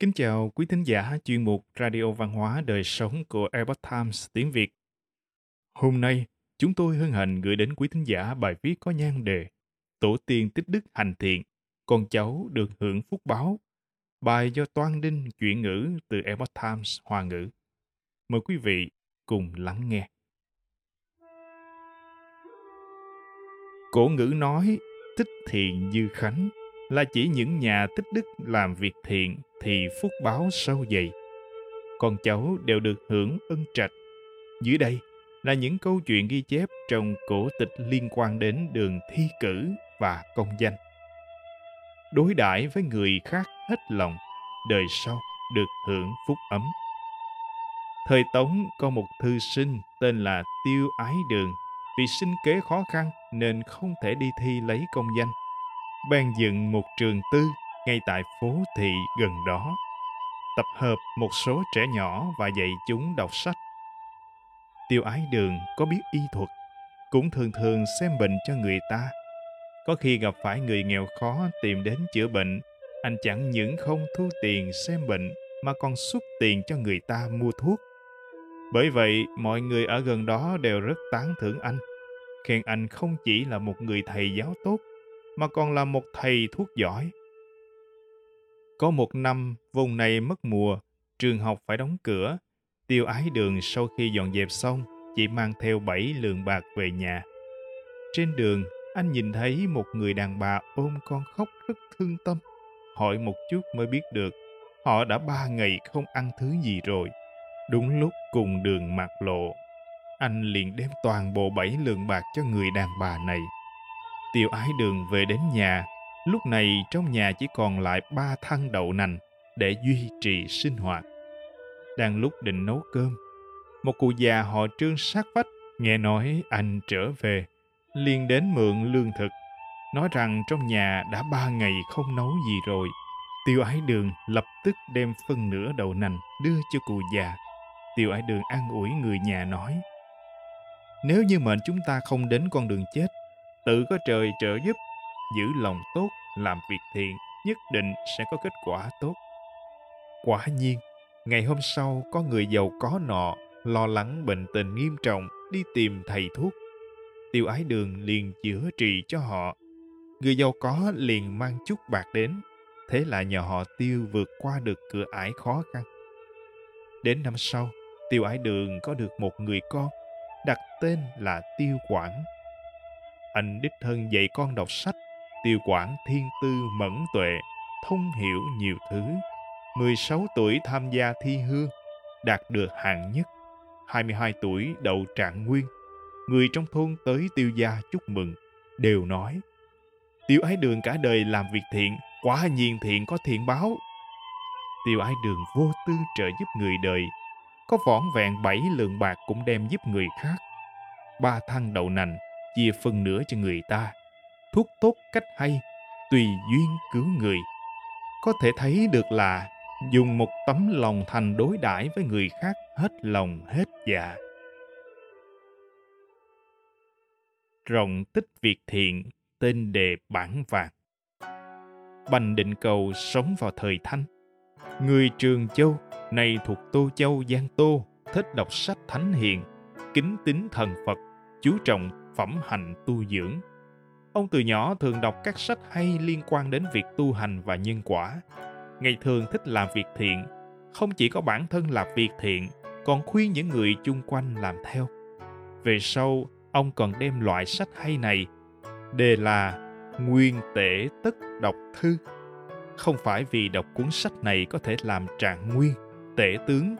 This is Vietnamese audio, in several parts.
Kính chào quý thính giả chuyên mục Radio Văn hóa Đời Sống của Epoch Times tiếng Việt. Hôm nay, chúng tôi hân hạnh gửi đến quý thính giả bài viết có nhan đề Tổ tiên tích đức hành thiện, con cháu được hưởng phúc báo. Bài do Toan Đinh chuyển ngữ từ Epoch Times Hoa ngữ. Mời quý vị cùng lắng nghe. Cổ ngữ nói tích thiện như khánh là chỉ những nhà tích đức làm việc thiện thì phúc báo sâu dày. Con cháu đều được hưởng ân trạch. Dưới đây là những câu chuyện ghi chép trong cổ tịch liên quan đến đường thi cử và công danh. Đối đãi với người khác hết lòng, đời sau được hưởng phúc ấm. Thời Tống có một thư sinh tên là Tiêu Ái Đường vì sinh kế khó khăn nên không thể đi thi lấy công danh ban dựng một trường tư ngay tại phố thị gần đó, tập hợp một số trẻ nhỏ và dạy chúng đọc sách. Tiêu ái đường có biết y thuật, cũng thường thường xem bệnh cho người ta. Có khi gặp phải người nghèo khó tìm đến chữa bệnh, anh chẳng những không thu tiền xem bệnh mà còn xuất tiền cho người ta mua thuốc. Bởi vậy, mọi người ở gần đó đều rất tán thưởng anh, khen anh không chỉ là một người thầy giáo tốt mà còn là một thầy thuốc giỏi. Có một năm, vùng này mất mùa, trường học phải đóng cửa. Tiêu ái đường sau khi dọn dẹp xong, chỉ mang theo bảy lượng bạc về nhà. Trên đường, anh nhìn thấy một người đàn bà ôm con khóc rất thương tâm. Hỏi một chút mới biết được, họ đã ba ngày không ăn thứ gì rồi. Đúng lúc cùng đường mặt lộ, anh liền đem toàn bộ bảy lượng bạc cho người đàn bà này. Tiêu ái đường về đến nhà, lúc này trong nhà chỉ còn lại ba thăng đậu nành để duy trì sinh hoạt. Đang lúc định nấu cơm, một cụ già họ trương sát vách nghe nói anh trở về, liền đến mượn lương thực, nói rằng trong nhà đã ba ngày không nấu gì rồi. Tiêu ái đường lập tức đem phân nửa đậu nành đưa cho cụ già. Tiêu ái đường an ủi người nhà nói, nếu như mệnh chúng ta không đến con đường chết, tự có trời trợ giúp, giữ lòng tốt, làm việc thiện, nhất định sẽ có kết quả tốt. Quả nhiên, ngày hôm sau có người giàu có nọ lo lắng bệnh tình nghiêm trọng đi tìm thầy thuốc. Tiêu ái đường liền chữa trị cho họ. Người giàu có liền mang chút bạc đến, thế là nhờ họ tiêu vượt qua được cửa ải khó khăn. Đến năm sau, tiêu ái đường có được một người con, đặt tên là Tiêu Quảng anh đích thân dạy con đọc sách, tiêu quản thiên tư mẫn tuệ, thông hiểu nhiều thứ. 16 tuổi tham gia thi hương, đạt được hạng nhất. 22 tuổi đậu trạng nguyên. Người trong thôn tới tiêu gia chúc mừng, đều nói Tiêu ái đường cả đời làm việc thiện, quả nhiên thiện có thiện báo. Tiêu ái đường vô tư trợ giúp người đời, có vỏn vẹn bảy lượng bạc cũng đem giúp người khác. Ba thăng đậu nành, chia phần nửa cho người ta. Thuốc tốt cách hay, tùy duyên cứu người. Có thể thấy được là dùng một tấm lòng thành đối đãi với người khác hết lòng hết dạ. Rộng tích việc thiện, tên đề bản vàng. Bành định cầu sống vào thời Thanh. Người Trường Châu, nay thuộc Tô Châu Giang Tô, thích đọc sách thánh hiền, kính tín thần Phật, chú trọng phẩm hành tu dưỡng. Ông từ nhỏ thường đọc các sách hay liên quan đến việc tu hành và nhân quả. Ngày thường thích làm việc thiện, không chỉ có bản thân làm việc thiện, còn khuyên những người chung quanh làm theo. Về sau, ông còn đem loại sách hay này đề là Nguyên tể tất đọc thư. Không phải vì đọc cuốn sách này có thể làm trạng nguyên, tể tướng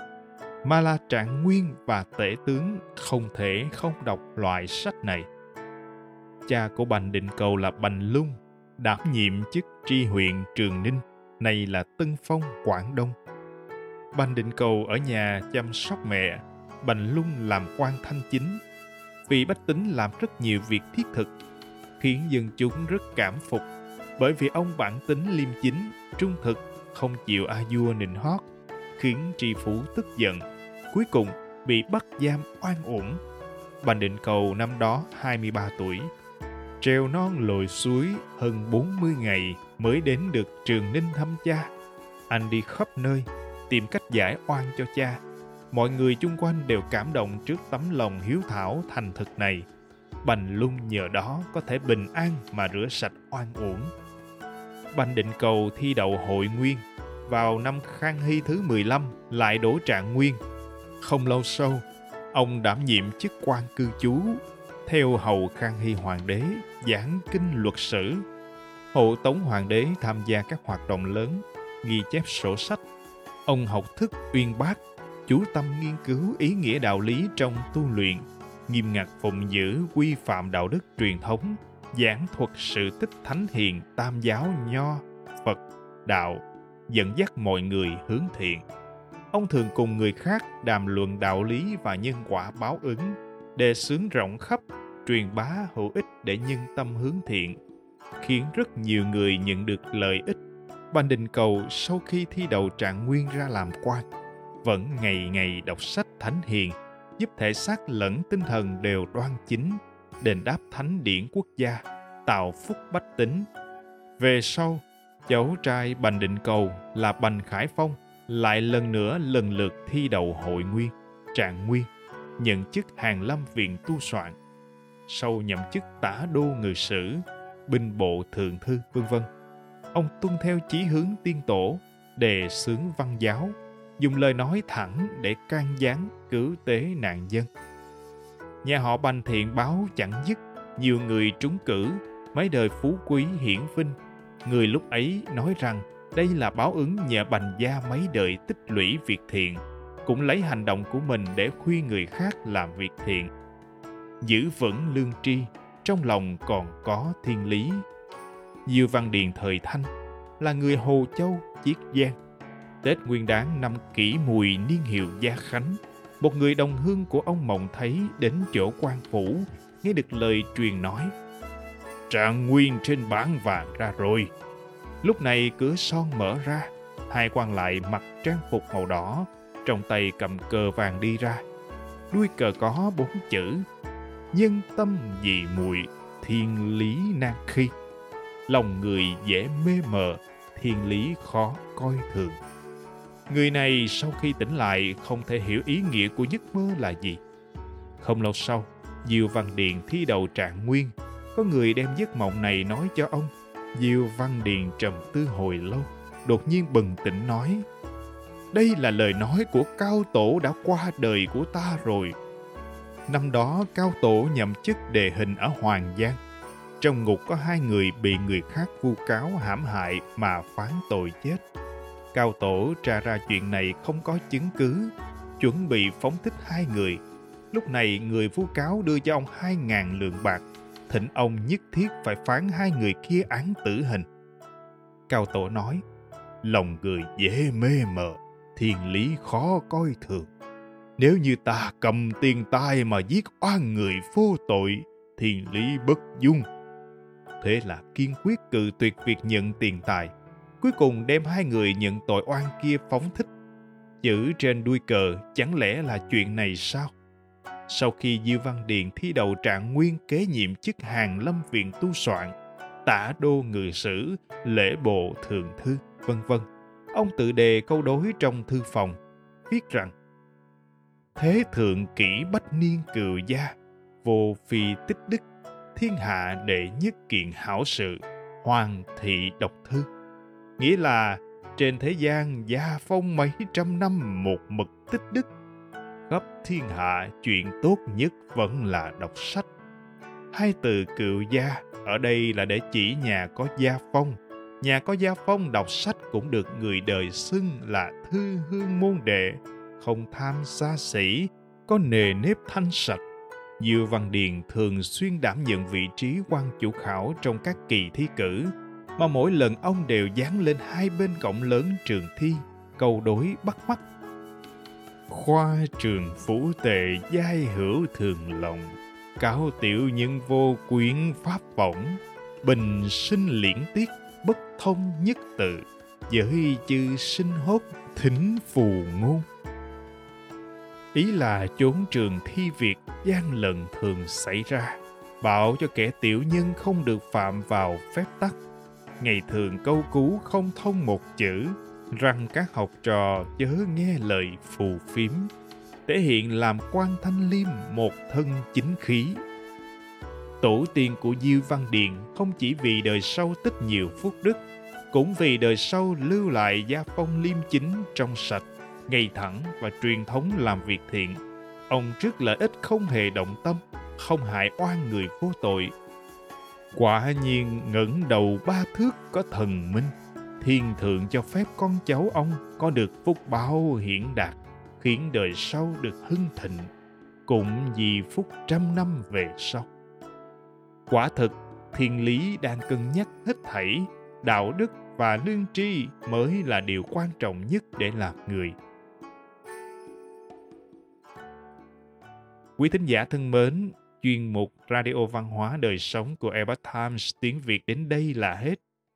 mà là trạng nguyên và tể tướng không thể không đọc loại sách này. Cha của Bành Định Cầu là Bành Lung, đảm nhiệm chức tri huyện Trường Ninh, nay là Tân Phong, Quảng Đông. Bành Định Cầu ở nhà chăm sóc mẹ, Bành Lung làm quan thanh chính. Vì bách tính làm rất nhiều việc thiết thực, khiến dân chúng rất cảm phục bởi vì ông bản tính liêm chính, trung thực, không chịu a vua nịnh hót khiến tri phủ tức giận, cuối cùng bị bắt giam oan uổng. Bành Định Cầu năm đó 23 tuổi, treo non lội suối hơn 40 ngày mới đến được Trường Ninh thăm cha. Anh đi khắp nơi, tìm cách giải oan cho cha. Mọi người chung quanh đều cảm động trước tấm lòng hiếu thảo thành thực này. Bành lung nhờ đó có thể bình an mà rửa sạch oan uổng. Bành định cầu thi đậu hội nguyên. Vào năm Khang Hy thứ 15 lại đổ trạng nguyên. Không lâu sau, ông đảm nhiệm chức quan cư trú theo hầu Khang Hy Hoàng đế giảng kinh luật sử. Hộ Tống Hoàng đế tham gia các hoạt động lớn, ghi chép sổ sách. Ông học thức uyên bác, chú tâm nghiên cứu ý nghĩa đạo lý trong tu luyện, nghiêm ngặt phụng giữ quy phạm đạo đức truyền thống, giảng thuật sự tích thánh hiền tam giáo nho, Phật, đạo, dẫn dắt mọi người hướng thiện. Ông thường cùng người khác đàm luận đạo lý và nhân quả báo ứng, đề xướng rộng khắp, truyền bá hữu ích để nhân tâm hướng thiện, khiến rất nhiều người nhận được lợi ích. Ban Đình Cầu sau khi thi đầu trạng nguyên ra làm quan, vẫn ngày ngày đọc sách thánh hiền, giúp thể xác lẫn tinh thần đều đoan chính, đền đáp thánh điển quốc gia, tạo phúc bách tính. Về sau, cháu trai Bành Định Cầu là Bành Khải Phong lại lần nữa lần lượt thi đầu hội nguyên, trạng nguyên, nhận chức hàng lâm viện tu soạn. Sau nhậm chức tả đô ngự sử, binh bộ thượng thư vân vân ông tuân theo chí hướng tiên tổ đề xướng văn giáo dùng lời nói thẳng để can gián cứu tế nạn dân nhà họ bành thiện báo chẳng dứt nhiều người trúng cử mấy đời phú quý hiển vinh người lúc ấy nói rằng đây là báo ứng nhờ bành gia mấy đời tích lũy việc thiện cũng lấy hành động của mình để khuyên người khác làm việc thiện giữ vững lương tri trong lòng còn có thiên lý Diêu Văn Điền thời Thanh là người Hồ Châu, Chiết Giang. Tết Nguyên Đán năm kỷ mùi niên hiệu Gia Khánh, một người đồng hương của ông Mộng thấy đến chỗ quan phủ, nghe được lời truyền nói. Trạng nguyên trên bảng vàng ra rồi. Lúc này cửa son mở ra, hai quan lại mặc trang phục màu đỏ, trong tay cầm cờ vàng đi ra. Đuôi cờ có bốn chữ Nhân tâm dị mùi, thiên lý nan khi lòng người dễ mê mờ, thiên lý khó coi thường. Người này sau khi tỉnh lại không thể hiểu ý nghĩa của giấc mơ là gì. Không lâu sau, Diêu Văn Điền thi đầu trạng nguyên. Có người đem giấc mộng này nói cho ông. Diêu Văn Điền trầm tư hồi lâu, đột nhiên bừng tỉnh nói Đây là lời nói của Cao Tổ đã qua đời của ta rồi. Năm đó Cao Tổ nhậm chức đề hình ở Hoàng Giang trong ngục có hai người bị người khác vu cáo hãm hại mà phán tội chết. Cao tổ tra ra chuyện này không có chứng cứ, chuẩn bị phóng thích hai người. Lúc này người vu cáo đưa cho ông hai ngàn lượng bạc, thỉnh ông nhất thiết phải phán hai người kia án tử hình. Cao tổ nói, lòng người dễ mê mờ, thiên lý khó coi thường. Nếu như ta cầm tiền tai mà giết oan người vô tội, thiên lý bất dung thế là kiên quyết cự tuyệt việc nhận tiền tài. Cuối cùng đem hai người nhận tội oan kia phóng thích. Chữ trên đuôi cờ chẳng lẽ là chuyện này sao? Sau khi Diêu Văn Điền thi đầu trạng nguyên kế nhiệm chức hàng lâm viện tu soạn, tả đô ngự sử, lễ bộ thường thư, vân vân. Ông tự đề câu đối trong thư phòng, viết rằng Thế thượng kỷ bách niên cựu gia, vô phi tích đức thiên hạ đệ nhất kiện hảo sự, hoàng thị độc thư. Nghĩa là trên thế gian gia phong mấy trăm năm một mực tích đức, khắp thiên hạ chuyện tốt nhất vẫn là đọc sách. Hai từ cựu gia ở đây là để chỉ nhà có gia phong. Nhà có gia phong đọc sách cũng được người đời xưng là thư hương môn đệ, không tham xa xỉ, có nề nếp thanh sạch Diêu Văn Điền thường xuyên đảm nhận vị trí quan chủ khảo trong các kỳ thi cử, mà mỗi lần ông đều dán lên hai bên cổng lớn trường thi, câu đối bắt mắt. Khoa trường phủ tề giai hữu thường lòng, cáo tiểu nhân vô quyến pháp võng, bình sinh liễn tiết bất thông nhất tự, giới chư sinh hốt thính phù ngôn. Ý là chốn trường thi việc gian lận thường xảy ra, bảo cho kẻ tiểu nhân không được phạm vào phép tắc. Ngày thường câu cú không thông một chữ, rằng các học trò chớ nghe lời phù phiếm, thể hiện làm quan thanh liêm một thân chính khí. Tổ tiên của Diêu Văn Điền không chỉ vì đời sau tích nhiều phúc đức, cũng vì đời sau lưu lại gia phong liêm chính trong sạch, ngay thẳng và truyền thống làm việc thiện. Ông trước lợi ích không hề động tâm, không hại oan người vô tội. Quả nhiên ngẩng đầu ba thước có thần minh, thiên thượng cho phép con cháu ông có được phúc báo hiển đạt, khiến đời sau được hưng thịnh, cũng vì phúc trăm năm về sau. Quả thực, thiên lý đang cân nhắc hết thảy, đạo đức và lương tri mới là điều quan trọng nhất để làm người. Quý thính giả thân mến, chuyên mục Radio Văn hóa Đời Sống của Epoch Times tiếng Việt đến đây là hết.